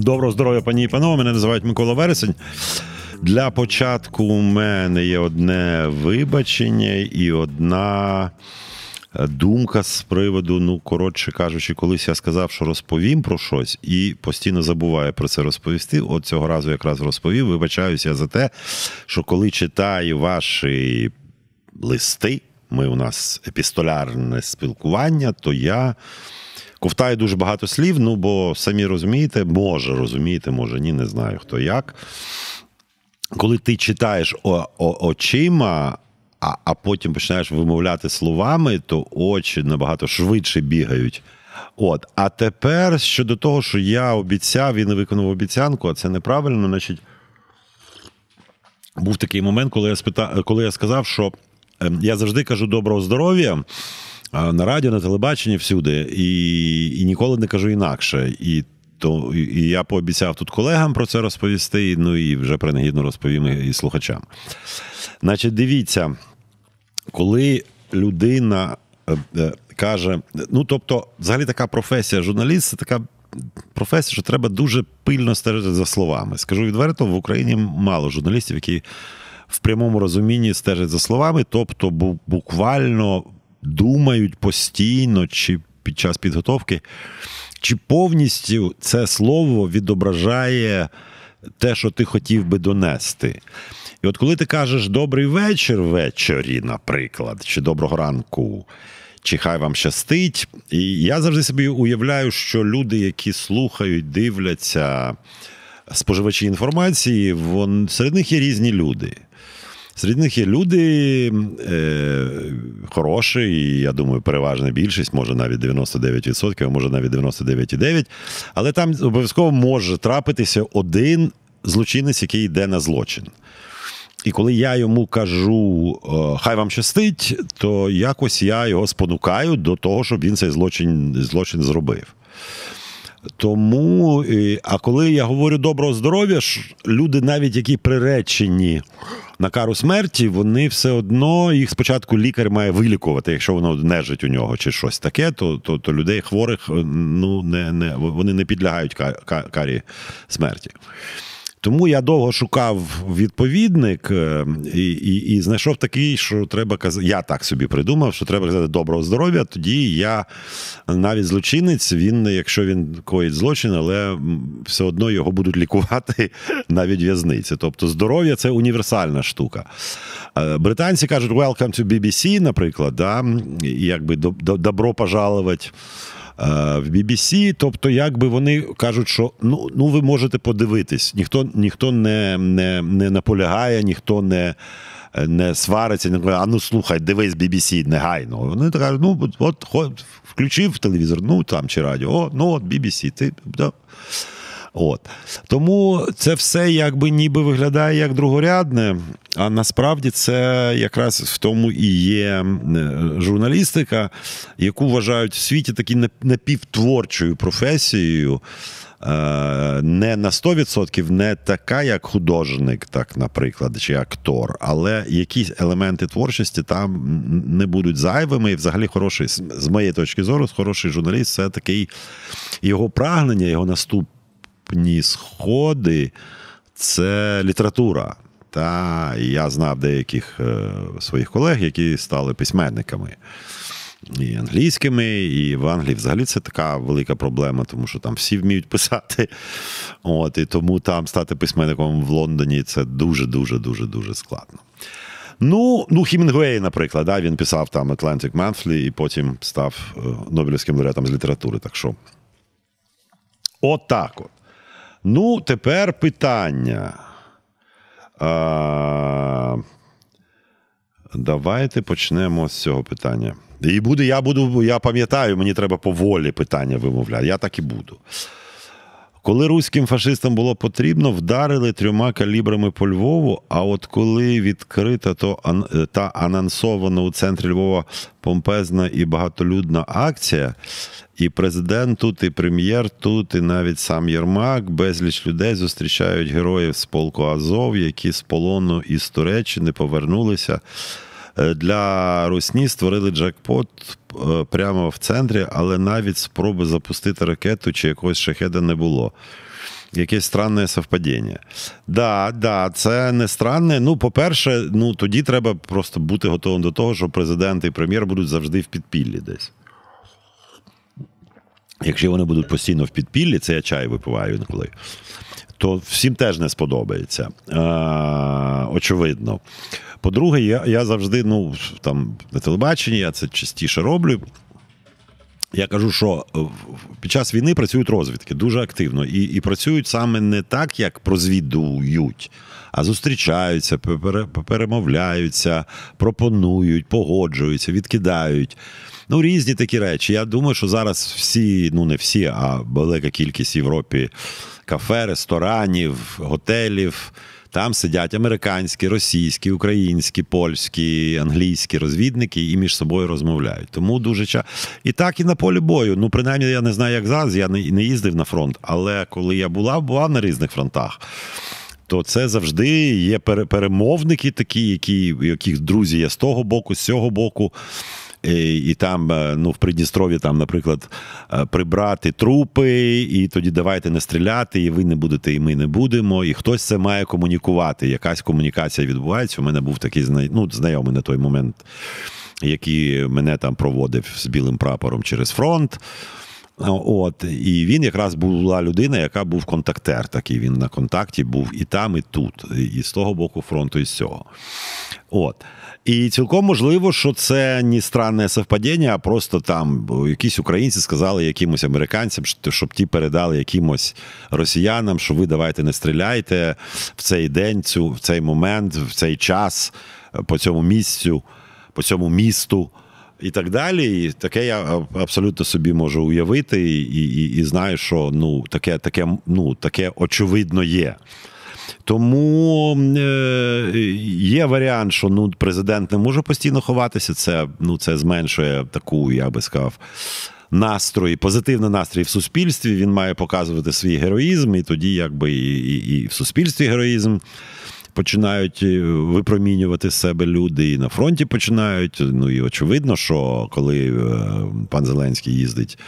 Доброго здоров'я, пані і панове. Мене називають Микола Вересень. Для початку у мене є одне вибачення і одна думка з приводу, ну, коротше кажучи, колись я сказав, що розповім про щось, і постійно забуваю про це розповісти. От цього разу якраз розповів. Вибачаюся за те, що коли читаю ваші листи, ми у нас епістолярне спілкування, то я. Ковтаю дуже багато слів, ну бо самі розумієте, може розумієте, може ні, не знаю хто як. Коли ти читаєш о, о, очима, а а потім починаєш вимовляти словами, то очі набагато швидше бігають. От. А тепер щодо того, що я обіцяв і не виконав обіцянку, а це неправильно, значить, був такий момент, коли я спитав, коли я сказав, що ем, я завжди кажу доброго здоров'я на радіо, на телебаченні всюди, і і ніколи не кажу інакше. І то і я пообіцяв тут колегам про це розповісти, ну і вже принагідно розповім і слухачам. Значить, дивіться, коли людина е, е, каже: ну тобто, взагалі така професія журналіст це така. Професія, що треба дуже пильно стежити за словами. Скажу відверто, в Україні мало журналістів, які в прямому розумінні стежать за словами, тобто буквально думають постійно чи під час підготовки, чи повністю це слово відображає те, що ти хотів би донести. І от коли ти кажеш добрий вечір ввечері, наприклад, чи доброго ранку, чи хай вам щастить, і я завжди собі уявляю, що люди, які слухають, дивляться споживачі інформації, вон, серед них є різні люди. Серед них є люди е, хороші, і я думаю, переважна більшість, може навіть 99%, а може навіть 99,9%. Але там обов'язково може трапитися один злочинець, який йде на злочин. І коли я йому кажу, хай вам щастить, то якось я його спонукаю до того, щоб він цей злочин, злочин зробив. Тому, а коли я говорю доброго здоров'я, люди, навіть які приречені на кару смерті, вони все одно їх спочатку лікар має вилікувати, якщо воно нежить у нього чи щось таке, то то, то людей хворих ну не не вони не підлягають карі смерті. Тому я довго шукав відповідник е, і і, і знайшов такий, що треба казати. Я так собі придумав, що треба казати доброго здоров'я. Тоді я навіть злочинець, він, якщо він коїть злочин, але все одно його будуть лікувати навіть в'язниці. Тобто здоров'я це універсальна штука. Е, британці кажуть welcome to BBC, наприклад, да? якби добро пожаловать. Е, в BBC, тобто, якби вони кажуть, що ну ну ви можете подивитись, ніхто ніхто не не, не наполягає, ніхто не не свариться, не каже, а ну слухай, дивись BBC негайно. Вони кажуть, ну от, от включив телевізор, ну там чи радіо, о, ну от BBC, ти. Да. От. Тому це все якби ніби виглядає як другорядне, а насправді це якраз в тому і є журналістика, яку вважають в світі такі напівтворчою професією. Е, не на 100%, не така, як художник, так, наприклад, чи актор, але якісь елементи творчості там не будуть зайвими. І взагалі хороший, з моєї точки зору, хороший журналіст це такий його прагнення, його наступ наступні сходи це література. Та я знав деяких е, своїх колег, які стали письменниками. І англійськими, і в Англії взагалі це така велика проблема, тому що там всі вміють писати. От, І тому там стати письменником в Лондоні це дуже-дуже дуже дуже складно. Ну, ну Хімінгуей, наприклад, да, він писав там Atlantic Monthly і потім став е, Нобелівським лауреатом з літератури. Так що, от так от. Ну, тепер питання. А, Давайте почнемо з цього питання. І буде, я буду, я пам'ятаю, мені треба поволі питання вимовляти. Я так і буду. Коли руським фашистам було потрібно, вдарили трьома калібрами по Львову. А от коли відкрита то та анонсована у центрі Львова помпезна і багатолюдна акція, і президент тут, і прем'єр тут, і навіть сам Єрмак, безліч людей зустрічають героїв з полку Азов, які з полону із Туреччини повернулися. Е, для Русні створили джекпот е, прямо в центрі, але навіть спроби запустити ракету чи якогось шахеда не було. Якесь странне совпадіння. Да, да, це не странне. Ну, по-перше, ну тоді треба просто бути готовим до того, що президент і прем'єр будуть завжди в підпіллі десь. Якщо вони будуть постійно в підпіллі, це я чай випиваю інколи, то всім теж не сподобається. Е, Очевидно. По-друге, я я завжди ну, там, на телебаченні, я це частіше роблю. Я кажу, що під час війни працюють розвідки дуже активно і і працюють саме не так, як прозвідують, а зустрічаються, перемовляються, пропонують, погоджуються, відкидають. Ну, різні такі речі. Я думаю, що зараз всі, ну не всі, а велика кількість в Європі кафе, ресторанів, готелів. Там сидять американські, російські, українські, польські, англійські розвідники і між собою розмовляють. Тому дуже ча. І так і на полі бою. Ну, принаймні, я не знаю, як зараз. Я не, їздив на фронт, але коли я була, була на різних фронтах. То це завжди є перемовники такі, які, яких друзі є з того боку, з цього боку. І там, е, ну, в Придністрові, там, наприклад, е, прибрати трупи, і тоді давайте не стріляти, і ви не будете, і ми не будемо. І хтось це має комунікувати. Якась комунікація відбувається. У мене був такий ну, знайомий на той момент, який мене там проводив з білим прапором через фронт. От, І він якраз була людина, яка був контактер. Такий він на контакті був і там, і тут, і з того боку фронту, і з цього. От. І цілком можливо, що це не странне совпадіння, а просто там якісь українці сказали якимось американцям, щоб ті передали якимось росіянам, що ви давайте не стріляйте в цей день, цю, в цей момент, в цей час, по цьому місцю, по цьому місту. І так далі. І таке я абсолютно собі можу уявити, і і, і знаю, що ну, таке таке, ну, таке очевидно є. Тому е, є варіант, що ну, президент не може постійно ховатися. Це ну, це зменшує таку, я би сказав, настрої, позитивний настрій в суспільстві. Він має показувати свій героїзм, і тоді, якби і, і, і в суспільстві героїзм. Починають е, випромінювати себе люди, і на фронті починають. Ну і очевидно, що коли е, пан Зеленський їздить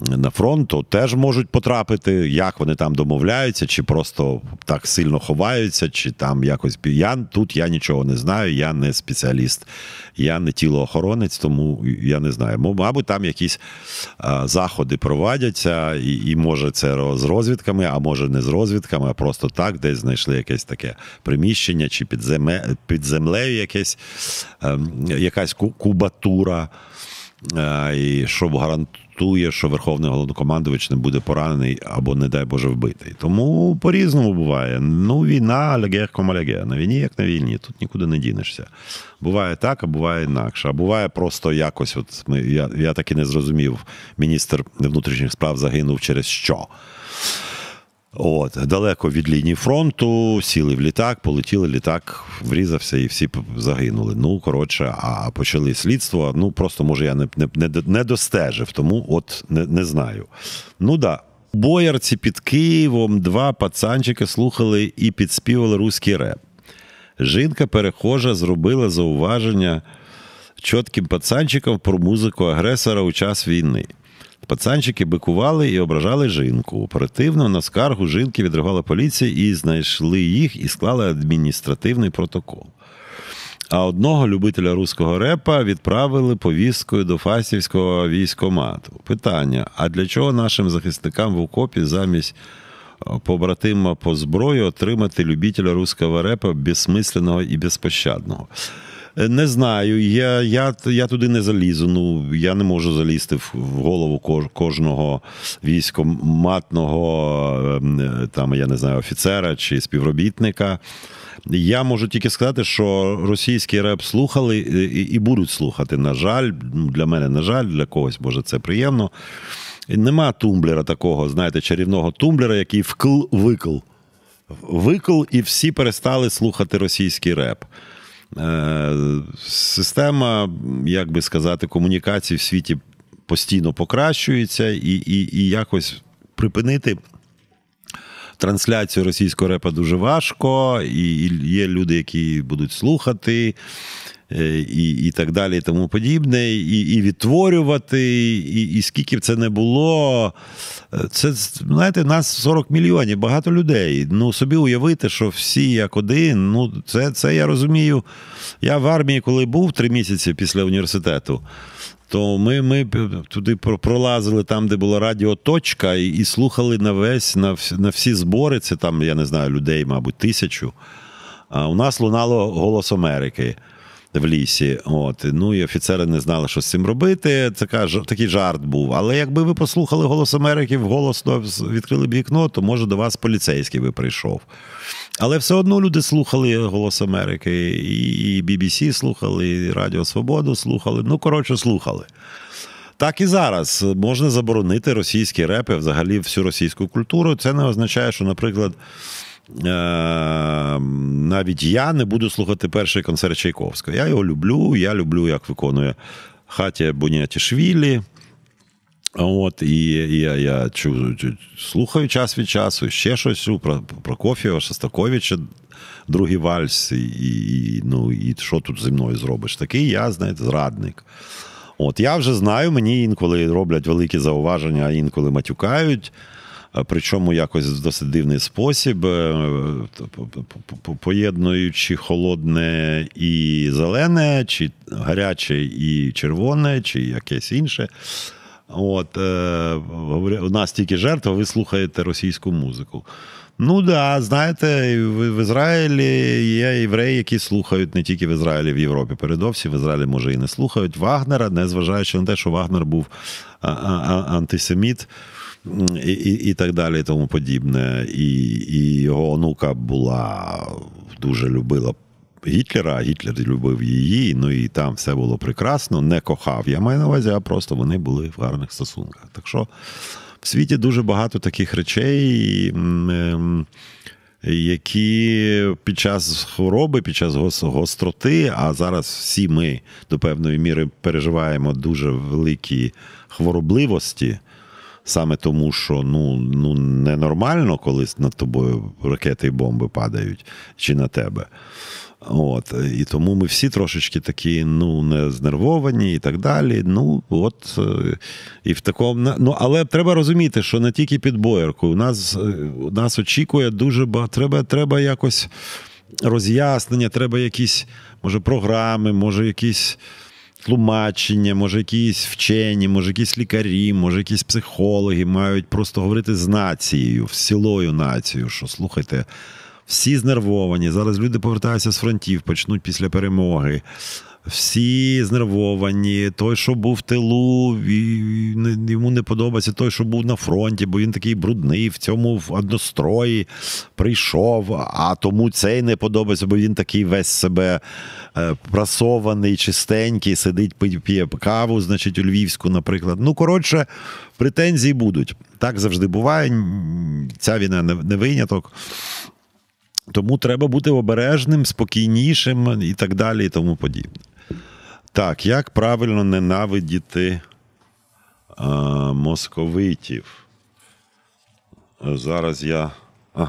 на фронт, то теж можуть потрапити, як вони там домовляються, чи просто так сильно ховаються, чи там якось я тут я нічого не знаю, я не спеціаліст, я не тілоохоронець, тому я не знаю. Мабуть, там якісь а, заходи проводяться, і, і може це з розвідками, а може не з розвідками, а просто так, десь знайшли якесь таке приміщення, чи під, земе, під землею якесь, а, ем, якась кубатура. І щоб гарантує, що Верховний головнокомандувач не буде поранений або, не дай Боже, вбитий. Тому по-різному буває. Ну, війна, алегер комалеге. На війні, як на війні, тут нікуди не дінешся. Буває так, а буває інакше. А буває просто якось. От ми, Я я так і не зрозумів, міністр внутрішніх справ загинув через що. От, Далеко від лінії фронту, сіли в літак, полетіли, літак врізався і всі загинули. Ну, коротше, а почали слідство. Ну, просто, може, я не не, не достежив, тому от не не знаю. Ну да. Боярці під Києвом два пацанчики слухали і підспівали руський реп. Жінка перехожа зробила зауваження чітким пацанчикам про музику агресора у час війни. Пацанчики бикували і ображали жінку. Оперативно на скаргу жінки відреагувала поліція і знайшли їх і склали адміністративний протокол. А одного любителя руського репа відправили повісткою до Фасівського військомату. Питання: а для чого нашим захисникам в окопі замість побратима по зброї отримати любителя руського репа безсмисленого і безпощадного? Е, не знаю. Я я, я туди не залізу. Ну я не можу залізти в голову кожного військоматного ем, е, там, я не знаю, офіцера чи співробітника. Я можу тільки сказати, що російський реп слухали і будуть слухати. На жаль, ну, для мене, на жаль, для когось, може, це приємно. Нема тумблера такого, знаєте, чарівного тумблера, який вкл викл. Викл, і всі перестали слухати російський реп. Е, система, як би сказати, комунікації в світі постійно покращується, і, і, і якось припинити. Трансляцію російського репа дуже важко, і є люди, які будуть слухати. Е, і і так далі, і тому подібне, і і відтворювати, і і скільки б це не було. Це, знаєте, нас 40 мільйонів, багато людей. Ну, собі уявити, що всі як один. Ну, це, це я розумію. Я в армії, коли був три місяці після університету то ми ми туди пролазили там, де була радіоточка, і і слухали на весь на всі, на всі збори. Це там, я не знаю, людей, мабуть, тисячу. А у нас лунало Голос Америки в лісі. От. Ну і офіцери не знали, що з цим робити. Така, Такий жарт був. Але якби ви послухали Голос Америки голосно відкрили б вікно, то може до вас поліцейський би прийшов. Але все одно люди слухали Голос Америки, і BBC слухали, і Радіо Свободу слухали. Ну, коротше, слухали. Так і зараз можна заборонити російські репи, взагалі всю російську культуру. Це не означає, що, наприклад, навіть я не буду слухати перший концерт Чайковського. Я його люблю, я люблю, як виконує Хатя Бунятішвілі. От, І я я чу, слухаю час від часу, ще щось про Прокоф'єва, Шостаковича, другий вальс, і, і, ну, і що тут зі мною зробиш? Такий я, знаєте, зрадник. От Я вже знаю, мені інколи роблять великі зауваження, а інколи матюкають. Причому якось в досить дивний спосіб, е, поєднуючи холодне і зелене, чи гаряче і червоне, чи якесь інше. От, е, У нас тільки жертва, ви слухаєте російську музику. Ну да, знаєте, в Ізраїлі є євреї, які слухають не тільки в Ізраїлі, в Європі. Передовсім в Ізраїлі, може, і не слухають Вагнера, незважаючи на те, що Вагнер був антисеміт і і, і так далі, і тому подібне. І, і його онука була дуже любила Гітлера, Гітлер любив її, ну і там все було прекрасно, не кохав. Я маю на увазі, а просто вони були в гарних стосунках. Так що в світі дуже багато таких речей, ем, які під час хвороби, під час гостроти, а зараз всі ми до певної міри переживаємо дуже великі хворобливості. Саме тому, що ну ну ненормально, коли над тобою ракети і бомби падають чи на тебе. От, І тому ми всі трошечки такі ну, не знервовані і так далі. Ну, от, е, і в такому, ну, Але треба розуміти, що не тільки під бояркою. У нас е, нас очікує дуже багато. Треба, треба якось роз'яснення, треба якісь, може, програми, може, якісь. Тлумачення, може, якісь вчені, може, якісь лікарі, може, якісь психологи мають просто говорити з нацією, з цілою нацією, що слухайте, всі знервовані. Зараз люди повертаються з фронтів, почнуть після перемоги. Всі знервовані. Той, що був в тилу, йому не подобається той, що був на фронті, бо він такий брудний, в цьому однострої прийшов, а тому цей не подобається, бо він такий весь себе е, прасований, чистенький, сидить, п'є каву, значить, у Львівську, наприклад. Ну, коротше, претензії будуть. Так завжди буває. Ця війна не виняток. Тому треба бути обережним, спокійнішим і так далі, і тому подібне. Так, як правильно ненавидіти а, московитів? Зараз я. А,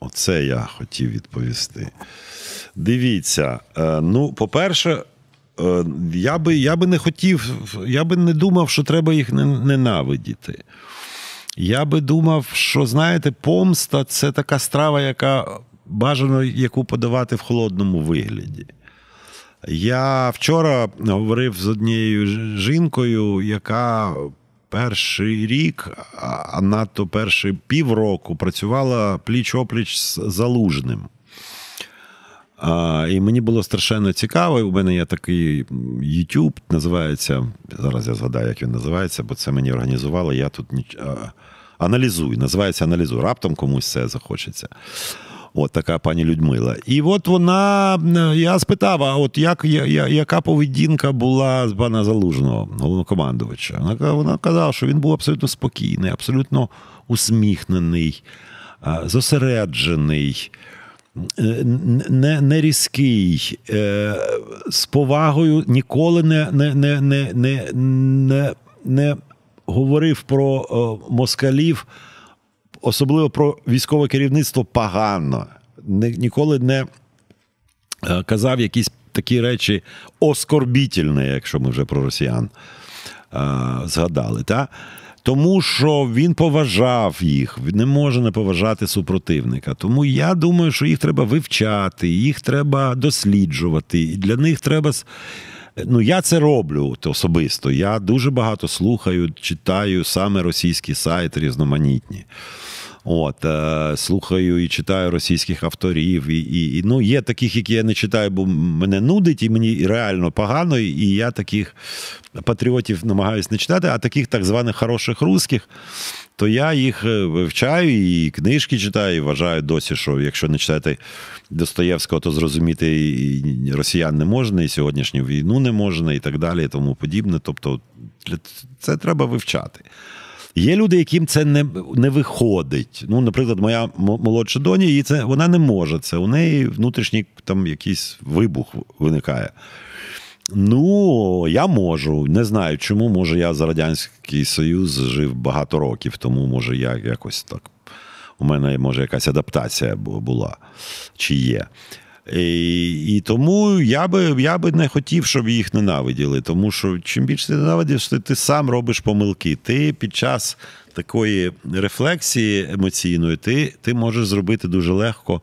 Оце я хотів відповісти. Дивіться, е, ну, по-перше, е, я би я би не хотів, я би не думав, що треба їх ненавидіти. Я би думав, що, знаєте, помста це така страва, яка бажано яку подавати в холодному вигляді. Я вчора говорив з однією жінкою, яка перший рік, а надто перший півроку працювала пліч опліч з залужним. А, І мені було страшенно цікаво. У мене є такий YouTube, називається. Зараз я згадаю, як він називається, бо це мені організували. Я тут ніч... аналізую. Називається аналізую. Раптом комусь це захочеться. От така пані Людмила. І от вона, я спитав, а от як, я, яка поведінка була з пана Залужного, головнокомандувача? Вона, вона казала, що він був абсолютно спокійний, абсолютно усміхнений, зосереджений. Е, не не різкий, е, з повагою ніколи не не, не, не, не, не говорив про москалів особливо про військове керівництво погано. Ніколи не е, казав якісь такі речі оскорбітельні, якщо ми вже про росіян а, згадали. Та? Тому що він поважав їх, не може не поважати супротивника. Тому я думаю, що їх треба вивчати, їх треба досліджувати. І для них треба. Ну, я це роблю особисто. Я дуже багато слухаю, читаю саме російські сайти різноманітні. От, е, Слухаю і читаю російських авторів. І, і, і ну, Є таких, які я не читаю, бо мене нудить, і мені реально погано, і я таких патріотів намагаюся не читати, а таких так званих хороших русських, то я їх е, вивчаю і книжки читаю, і вважаю досі, що якщо не читати Достоєвського, то зрозуміти і росіян не можна, і сьогоднішню війну не можна, і так далі, і тому подібне. Тобто це треба вивчати. Є люди, яким це не не виходить. Ну, Наприклад, моя молодша доня, її це вона не може це. У неї внутрішній там якийсь вибух виникає. Ну, я можу. Не знаю, чому. Може, я за Радянський Союз жив багато років, тому може я якось так. У мене може якась адаптація була чи є. І і тому я би я би не хотів, щоб їх ненавиділи. Тому що чим більше ти ненавидиш, ти, ти сам робиш помилки. Ти під час такої рефлексії емоційної ти, ти можеш зробити дуже легко.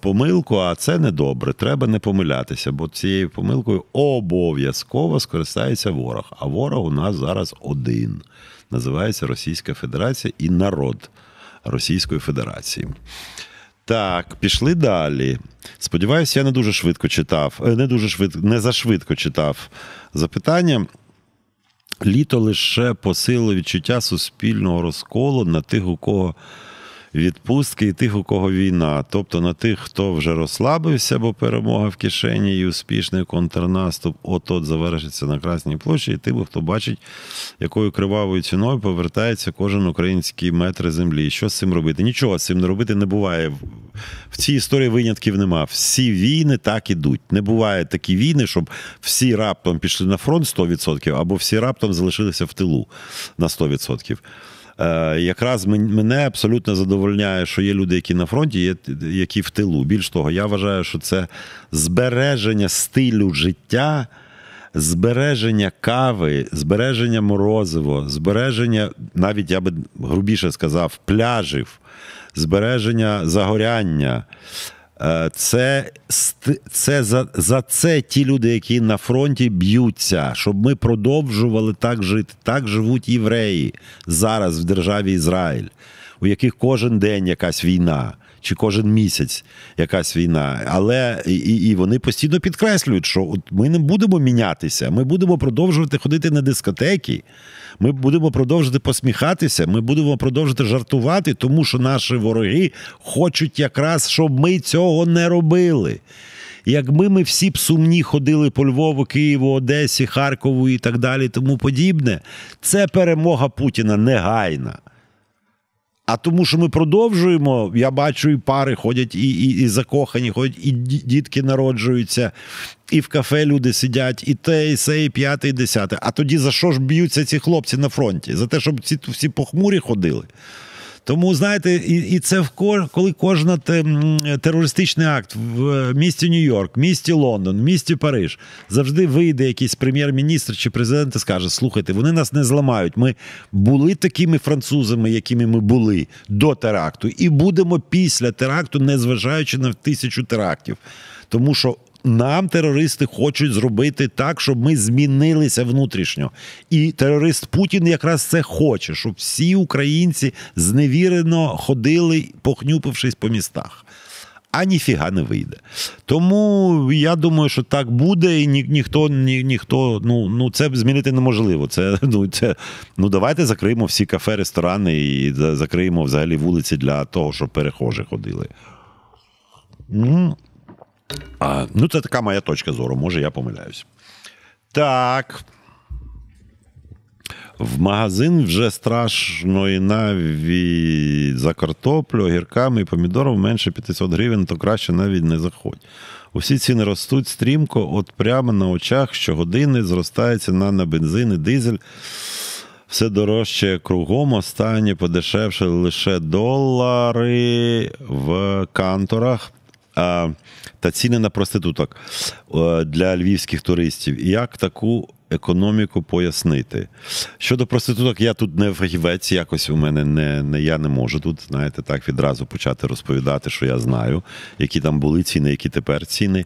Помилку, а це не добре. Треба не помилятися, бо цією помилкою обов'язково скористається ворог. А ворог у нас зараз один. Називається Російська Федерація і народ Російської Федерації. Так, пішли далі. Сподіваюся, я не дуже швидко читав, е, не дуже швидко, не зашвидко читав запитання. Літо лише посилило відчуття суспільного розколу на тих, у кого відпустки і тих, у кого війна. Тобто на тих, хто вже розслабився, бо перемога в кишені і успішний контрнаступ от-от завершиться на Красній площі, і тим, хто бачить, якою кривавою ціною повертається кожен український метр землі. Що з цим робити? Нічого з цим не робити не буває. В цій історії винятків нема. Всі війни так ідуть. Не буває такі війни, щоб всі раптом пішли на фронт 100%, або всі раптом залишилися в тилу на 100%. Е, якраз мене абсолютно задовольняє, що є люди, які на фронті, є які в тилу. Більш того, я вважаю, що це збереження стилю життя. Збереження кави, збереження морозиво, збереження, навіть я би грубіше сказав, пляжів, збереження загоряння, це це за за це ті люди, які на фронті б'ються, щоб ми продовжували так жити. Так живуть євреї зараз в державі Ізраїль, у яких кожен день якась війна. Чи кожен місяць якась війна, але і і вони постійно підкреслюють, що от ми не будемо мінятися, ми будемо продовжувати ходити на дискотеки, ми будемо продовжувати посміхатися, ми будемо продовжувати жартувати, тому що наші вороги хочуть якраз, щоб ми цього не робили. Якби ми всі б сумні ходили по Львову, Києву, Одесі, Харкову і так далі, тому подібне, це перемога Путіна негайна. А тому, що ми продовжуємо, я бачу, і пари ходять, і і, і закохані, ходять, і дітки народжуються, і в кафе люди сидять, і те, і се, і п'яте, і десяте. А тоді за що ж б'ються ці хлопці на фронті? За те, щоб ці всі похмурі ходили. Тому, знаєте, і і це в коли кожен терористичний акт в місті Нью-Йорк, місті Лондон, місті Париж завжди вийде якийсь прем'єр-міністр чи президент і скаже: слухайте, вони нас не зламають. Ми були такими французами, якими ми були до теракту, і будемо після теракту, незважаючи на тисячу терактів. Тому що нам терористи хочуть зробити так, щоб ми змінилися внутрішньо. І терорист Путін якраз це хоче, щоб всі українці зневірено ходили, похнюпившись по містах. А ніфіга не вийде. Тому я думаю, що так буде, і ні, ніхто ні, ніхто, ну ну це змінити неможливо. Це ну це ну давайте закриємо всі кафе, ресторани і закриємо взагалі вулиці для того, щоб перехожі ходили. Ну, а, Ну, це така моя точка зору, може, я помиляюсь. Так. В магазин вже страшно і навіть за картоплю, огірками і помідором менше 500 гривень, то краще навіть не заходь. Усі ціни ростуть стрімко, от прямо на очах щогодини зростає ціна на бензин і дизель. Все дорожче кругом. Останнє подешевше лише долари в канторах та ціни на проституток е, для львівських туристів. Як таку економіку пояснити? Щодо проституток, я тут не фахівець, якось у мене не, не я не можу тут, знаєте, так відразу почати розповідати, що я знаю, які там були ціни, які тепер ціни.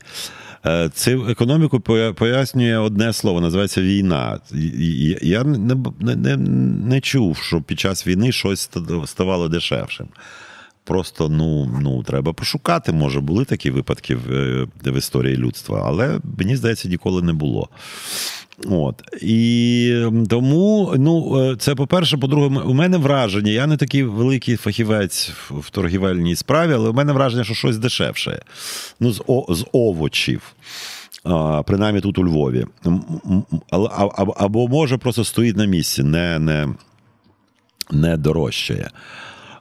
Е, Цю економіку пояснює одне слово, називається війна. Я не не, не чув, що під час війни щось ставало дешевшим. Просто ну ну треба пошукати. Може, були такі випадки в, в історії людства, але мені здається, ніколи не було. От і тому, ну е, це по-перше, по-друге, у мене враження. Я не такий великий фахівець в торгівельній справі, але у мене враження, що щось дешевше. Ну, з о, з овочів. А, Принаймні тут у Львові. Або, або може просто стоїть на місці, не, не, не дорожчає.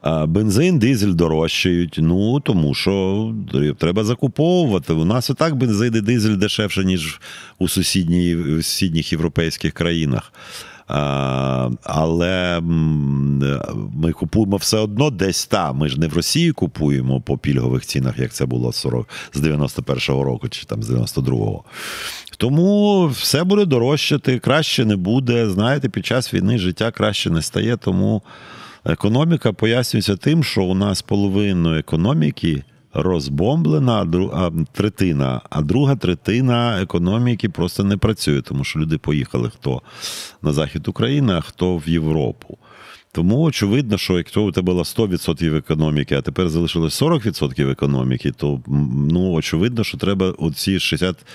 Бензин, дизель дорожчають. Ну тому що треба закуповувати. У нас і так бензин і дизель дешевше, ніж у сусідній, у сусідніх європейських країнах. А, Але ми купуємо все одно десь там. Ми ж не в Росії купуємо по пільгових цінах, як це було 40, з 91-го року чи там з 92-го. Тому все буде дорожчати, краще не буде. Знаєте, під час війни життя краще не стає. Тому Економіка пояснюється тим, що у нас половину економіки розбомблена а третина, а друга третина економіки просто не працює, тому що люди поїхали хто на захід України, а хто в Європу. Тому очевидно, що якщо у тебе було 100% економіки, а тепер залишилось 40% економіки, то ну очевидно, що треба оці 60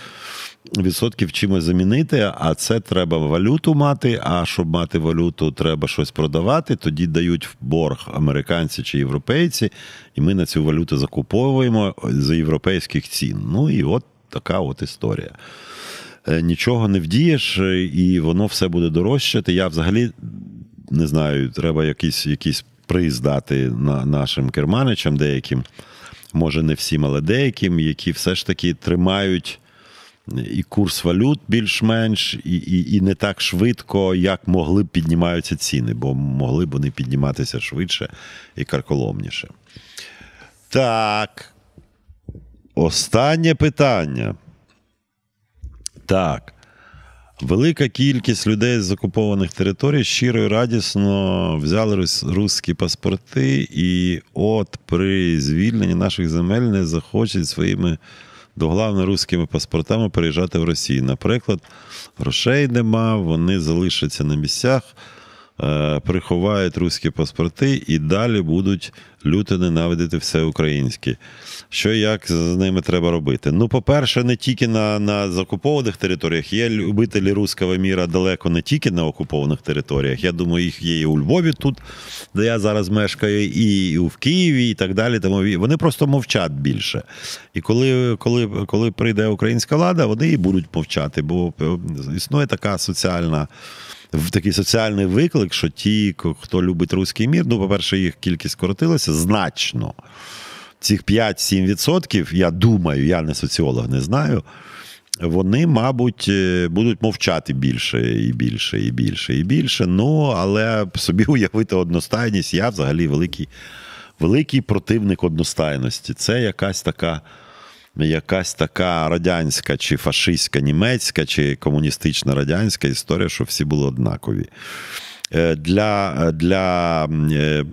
відсотків чимось замінити, а це треба валюту мати. А щоб мати валюту, треба щось продавати. Тоді дають в борг американці чи європейці, і ми на цю валюту закуповуємо за європейських цін. Ну і от така от історія. Е, нічого не вдієш, і воно все буде дорожчати. Я взагалі не знаю, треба якийсь якийсь приз дати на нашим керманичам, деяким, може не всім, але деяким, які все ж таки тримають і курс валют більш-менш, і, і, і не так швидко, як могли б піднімаються ціни, бо могли б вони підніматися швидше і карколомніше. Так. Останнє питання. Так. Велика кількість людей з окупованих територій щиро і радісно взяли русські паспорти, і от при звільненні наших земель не захочуть своїми доглавно руськими паспортами переїжджати в Росію. Наприклад, грошей нема, вони залишаться на місцях. Е, приховають руські паспорти і далі будуть люто ненавидити все українське. Що як з ними треба робити? Ну, по-перше, не тільки на на закупованих територіях, є любителі руського міра далеко не тільки на окупованих територіях. Я думаю, їх є і у Львові тут, де я зараз мешкаю, і в Києві, і так далі. Тому вони просто мовчать більше. І коли, коли, коли прийде українська влада, вони і будуть мовчати, бо е, існує така соціальна такий соціальний виклик, що ті, хто любить руський мір, ну, по-перше, їх кількість скоротилася значно. Цих 5-7%, я думаю, я не соціолог, не знаю. Вони, мабуть, е, будуть мовчати більше і більше, і більше, і більше. Ну, але собі уявити одностайність, я взагалі великий великий противник одностайності. Це якась така якась така радянська, чи фашистська німецька, чи комуністична радянська історія, що всі були однакові. Е, для для, е,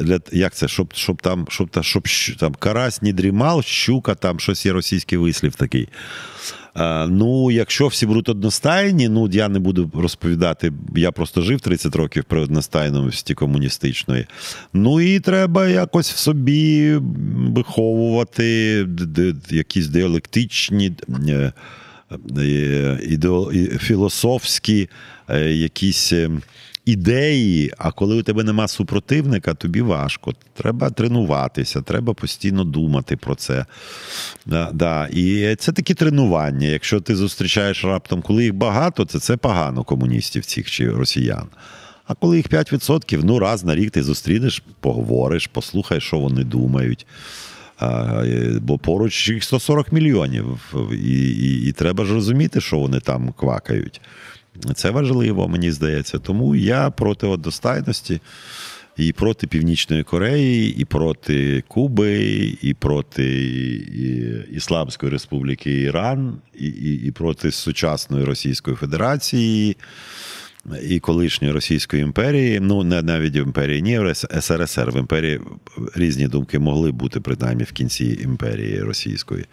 для як це, щоб щоб там щоб, щоб, щоб там карась не дрімав, щука, там щось є російський вислів такий. Ну, якщо всі будуть одностайні, ну я не буду розповідати, я просто жив 30 років при одностайності комуністичної. Ну і треба якось в собі виховувати якісь діалектичні, е, е, філософські е, якісь ідеї, а коли у тебе нема супротивника, тобі важко. Треба тренуватися, треба постійно думати про це. Да, да. І це такі тренування. Якщо ти зустрічаєш раптом, коли їх багато, то це погано комуністів цих чи росіян. А коли їх 5%, ну раз на рік ти зустрінеш, поговориш, послухаєш, що вони думають. А, Бо поруч їх 140 мільйонів, і, і, і треба ж розуміти, що вони там квакають. Це важливо, мені здається. Тому я проти одностайності. і проти Північної Кореї, і проти Куби, і проти Ісламської Республіки Іран, і, і, і проти сучасної Російської Федерації. І колишньої Російської імперії, ну не навіть імперії, ні, СРСР. В імперії різні думки могли бути, принаймні в кінці імперії російської.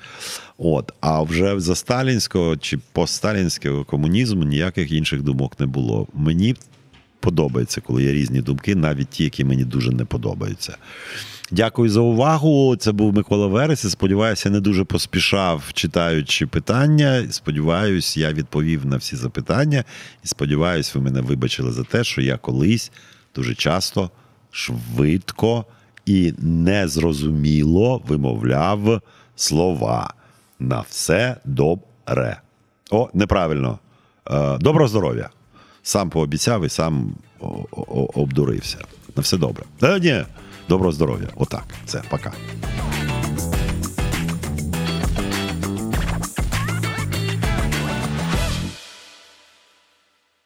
От, а вже за сталінського чи постсталінського комунізму ніяких інших думок не було. Мені подобається, коли є різні думки, навіть ті, які мені дуже не подобаються. Дякую за увагу. Це був Микола Верес. І Сподіваюся, не дуже поспішав, читаючи питання. Сподіваюсь, я відповів на всі запитання. І сподіваюсь, ви мене вибачили за те, що я колись дуже часто, швидко і незрозуміло вимовляв слова. На все добре. О, неправильно. Е, Доброго здоров'я. Сам пообіцяв і сам обдурився. На все добре. Та ні, доброго здоров'я. Отак. Все, пока.